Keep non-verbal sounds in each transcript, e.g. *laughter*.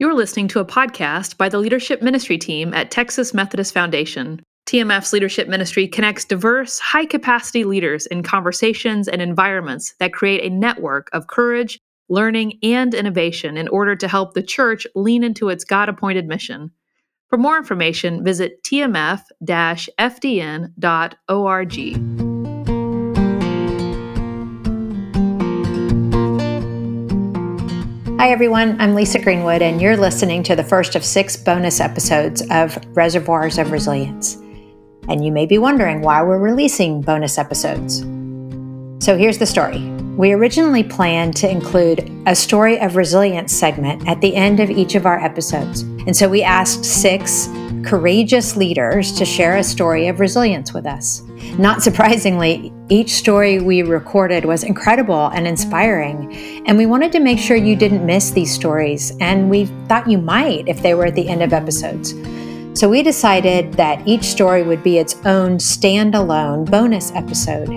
You're listening to a podcast by the Leadership Ministry team at Texas Methodist Foundation. TMF's leadership ministry connects diverse, high capacity leaders in conversations and environments that create a network of courage, learning, and innovation in order to help the church lean into its God appointed mission. For more information, visit tmf fdn.org. Hi, everyone. I'm Lisa Greenwood, and you're listening to the first of six bonus episodes of Reservoirs of Resilience. And you may be wondering why we're releasing bonus episodes. So here's the story. We originally planned to include a story of resilience segment at the end of each of our episodes. And so we asked six courageous leaders to share a story of resilience with us. Not *laughs* surprisingly, each story we recorded was incredible and inspiring, and we wanted to make sure you didn't miss these stories, and we thought you might if they were at the end of episodes. So we decided that each story would be its own standalone bonus episode.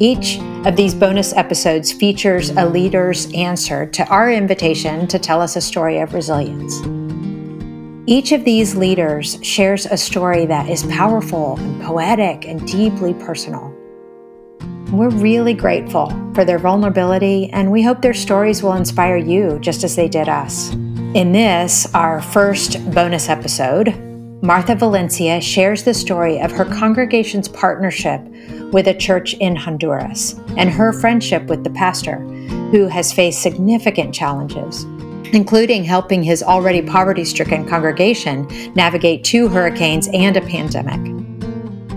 Each of these bonus episodes features a leader's answer to our invitation to tell us a story of resilience. Each of these leaders shares a story that is powerful and poetic and deeply personal. We're really grateful for their vulnerability, and we hope their stories will inspire you just as they did us. In this, our first bonus episode, Martha Valencia shares the story of her congregation's partnership with a church in Honduras and her friendship with the pastor, who has faced significant challenges including helping his already poverty stricken congregation navigate two hurricanes and a pandemic.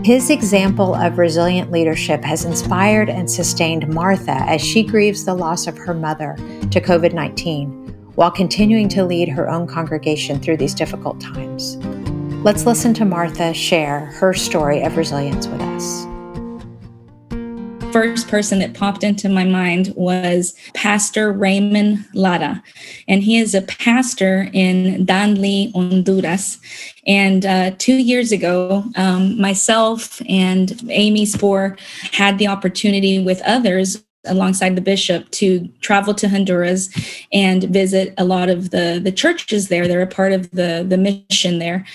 His example of resilient leadership has inspired and sustained Martha as she grieves the loss of her mother to COVID 19 while continuing to lead her own congregation through these difficult times. Let's listen to Martha share her story of resilience with us first person that popped into my mind was Pastor Raymond Lara. And he is a pastor in Danlí, Honduras. And uh, two years ago, um, myself and Amy Spohr had the opportunity with others alongside the bishop to travel to Honduras and visit a lot of the the churches there. They're a part of the the mission there,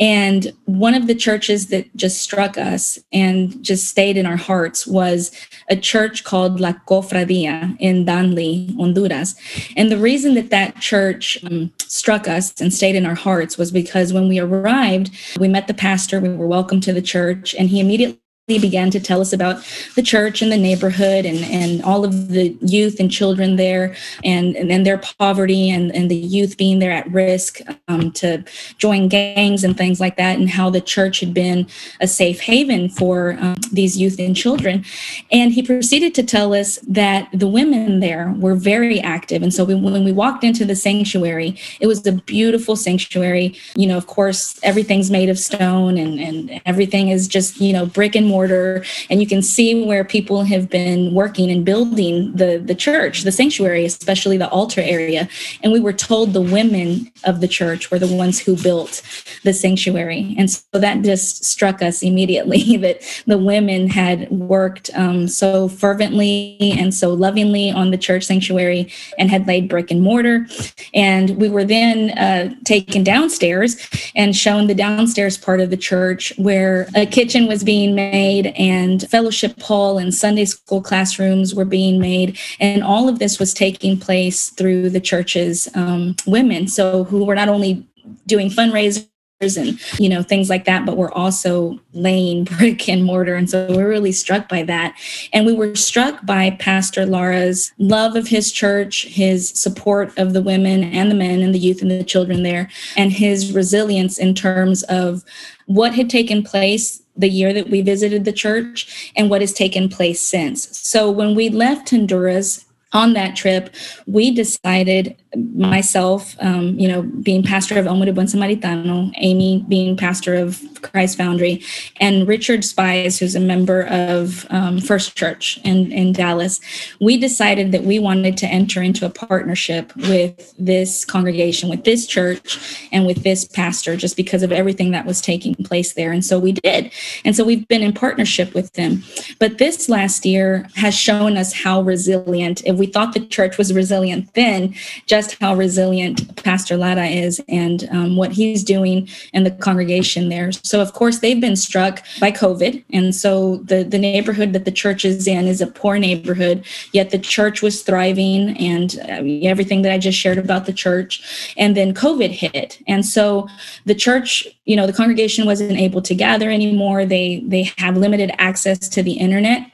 and one of the churches that just struck us and just stayed in our hearts was a church called La Cofradia in Danlí, Honduras. And the reason that that church um, struck us and stayed in our hearts was because when we arrived, we met the pastor, we were welcomed to the church, and he immediately he began to tell us about the church and the neighborhood and, and all of the youth and children there and, and, and their poverty and, and the youth being there at risk um, to join gangs and things like that and how the church had been a safe haven for um, these youth and children. And he proceeded to tell us that the women there were very active. And so we, when we walked into the sanctuary, it was a beautiful sanctuary. You know, of course, everything's made of stone and, and everything is just, you know, brick and mortar and you can see where people have been working and building the the church the sanctuary especially the altar area. And we were told the women of the church were the ones who built the sanctuary. And so that just struck us immediately *laughs* that the women had worked um, so fervently and so lovingly on the church sanctuary and had laid brick and mortar. And we were then uh, taken downstairs and shown the downstairs part of the church where a kitchen was being made made and fellowship hall and Sunday school classrooms were being made. And all of this was taking place through the church's um, women. So, who were not only doing fundraisers and you know things like that but we're also laying *laughs* brick and mortar and so we're really struck by that and we were struck by pastor lara's love of his church his support of the women and the men and the youth and the children there and his resilience in terms of what had taken place the year that we visited the church and what has taken place since. So when we left Honduras on that trip, we decided myself, um, you know, being pastor of Omo de Buen Samaritano, Amy being pastor of Christ Foundry, and Richard Spies, who's a member of um, First Church in, in Dallas, we decided that we wanted to enter into a partnership with this congregation, with this church, and with this pastor, just because of everything that was taking place there. And so we did. And so we've been in partnership with them. But this last year has shown us how resilient, if we thought the church was resilient then, just how resilient Pastor Lara is and um, what he's doing and the congregation there. So, of course, they've been struck by COVID. And so the, the neighborhood that the church is in is a poor neighborhood, yet the church was thriving and uh, everything that I just shared about the church. And then COVID hit. And so the church, you know, the congregation wasn't able to gather anymore. They they have limited access to the internet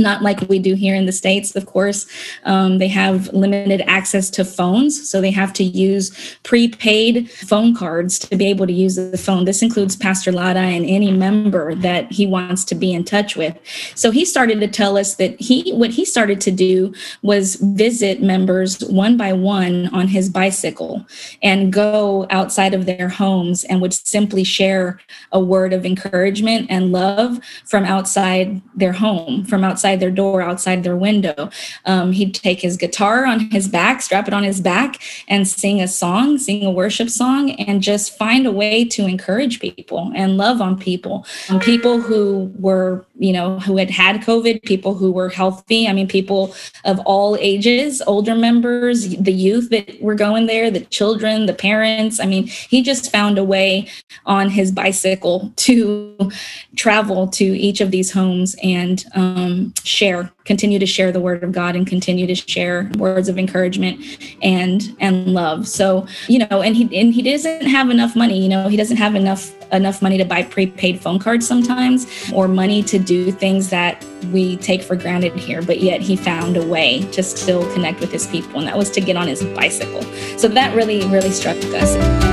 not like we do here in the states of course. Um, they have limited access to phones so they have to use prepaid phone cards to be able to use the phone. This includes pastor lara and any member that he wants to be in touch with. So he started to tell us that he what he started to do was visit members one by one on his bicycle and go outside of their homes and would simply share a word of encouragement and love from outside their home from outside outside their door, outside their window. Um, he'd take his guitar on his back, strap it on his back, and sing a song, sing a worship song, and just find a way to encourage people and love on people. And people who were, you know, who had had COVID, people who were healthy. I mean, people of all ages, older members, the youth that were going there, the children, the parents. I mean, he just found a way on his bicycle to travel to each of these homes and um, share continue to share the word of god and continue to share words of encouragement and and love. So you know and he and he doesn't have enough money you know he doesn't have enough enough money to buy prepaid phone cards sometimes or money to do things that we take for granted here but yet he found a way to still connect with his people and that was to get on his bicycle. So that really really struck us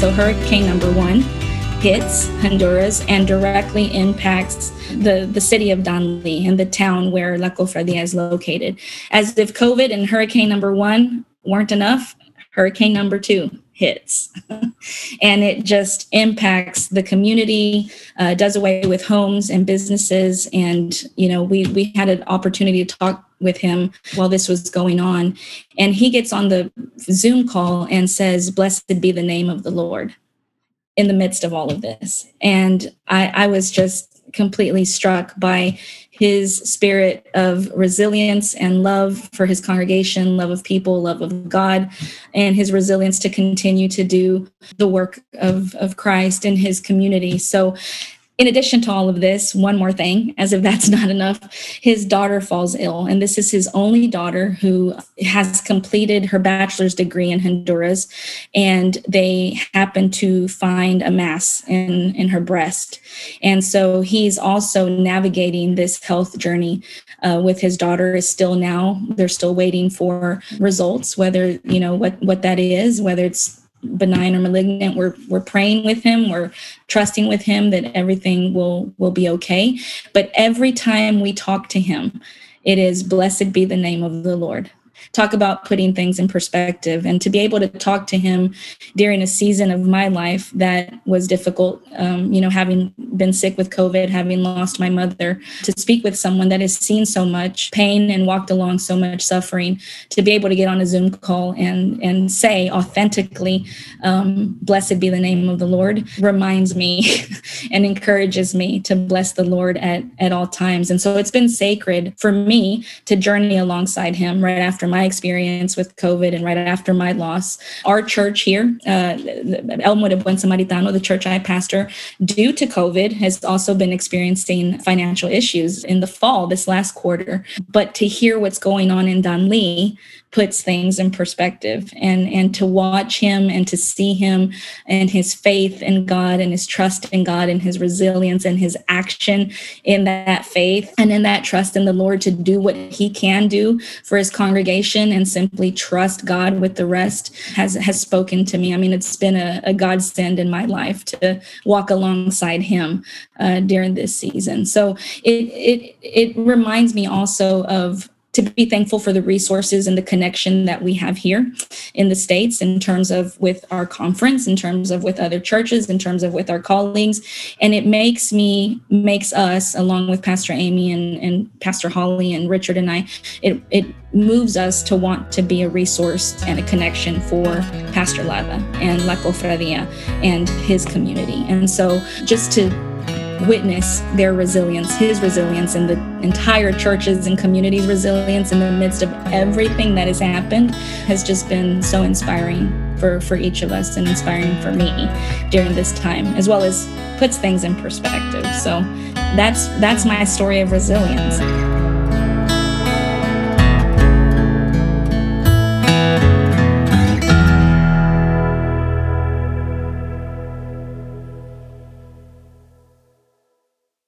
So, hurricane number one hits Honduras and directly impacts the, the city of Danlí and the town where La Cofradia is located. As if COVID and hurricane number one weren't enough, hurricane number two hits. *laughs* and it just impacts the community, uh, does away with homes and businesses. And, you know, we, we had an opportunity to talk with him while this was going on. And he gets on the Zoom call and says, Blessed be the name of the Lord in the midst of all of this. And I, I was just completely struck by his spirit of resilience and love for his congregation, love of people, love of God, and his resilience to continue to do the work of, of Christ in his community. So in addition to all of this, one more thing, as if that's *laughs* not enough, his daughter falls ill. And this is his only daughter who has completed her bachelor's degree in Honduras. And they happen to find a mass in, in her breast. And so he's also navigating this health journey uh, with his daughter is still now, they're still waiting for results, whether, you know, what, what that is, whether it's benign or malignant we're we're praying with him we're trusting with him that everything will will be okay. But every time we talk to him it is blessed be the name of the lord talk about putting things in perspective and to be able to talk to him during a season of my life that was difficult. Um, you know having been sick with covid having lost my mother to speak with someone that has seen so much pain and walked along so much suffering to be able to get on a zoom call and and say authentically um, blessed be the name of the lord reminds me *laughs* and encourages me to bless the lord at at all times. And so it's been sacred for me to journey alongside him right after my experience with COVID and right after my loss, our church here, uh, Elmwood of Buen Samaritano, the church I pastor, due to COVID, has also been experiencing financial issues in the fall, this last quarter. But to hear what's going on in Danlí, puts things in perspective and and to watch him and to see him and his faith in God and his trust in God and his resilience and his action in that faith and in that trust in the Lord to do what he can do for his congregation and simply trust God with the rest has has spoken to me. I mean, it's been a, a godsend in my life to walk alongside him uh, during this season. So it it it reminds me also of to be thankful for the resources and the connection that we have here in the states in terms of with our conference in terms of with other churches in terms of with our colleagues and it makes me makes us along with pastor amy and, and pastor holly and richard and i it, it moves us to want to be a resource and a connection for pastor Lara and la cofradia and his community. And so just to witness their resilience, his resilience, and the entire churches and communities' resilience in the midst of everything that has happened has just been so inspiring for, for each of us and inspiring for me during this time, as well as puts things in perspective. So that's that's my story of resilience.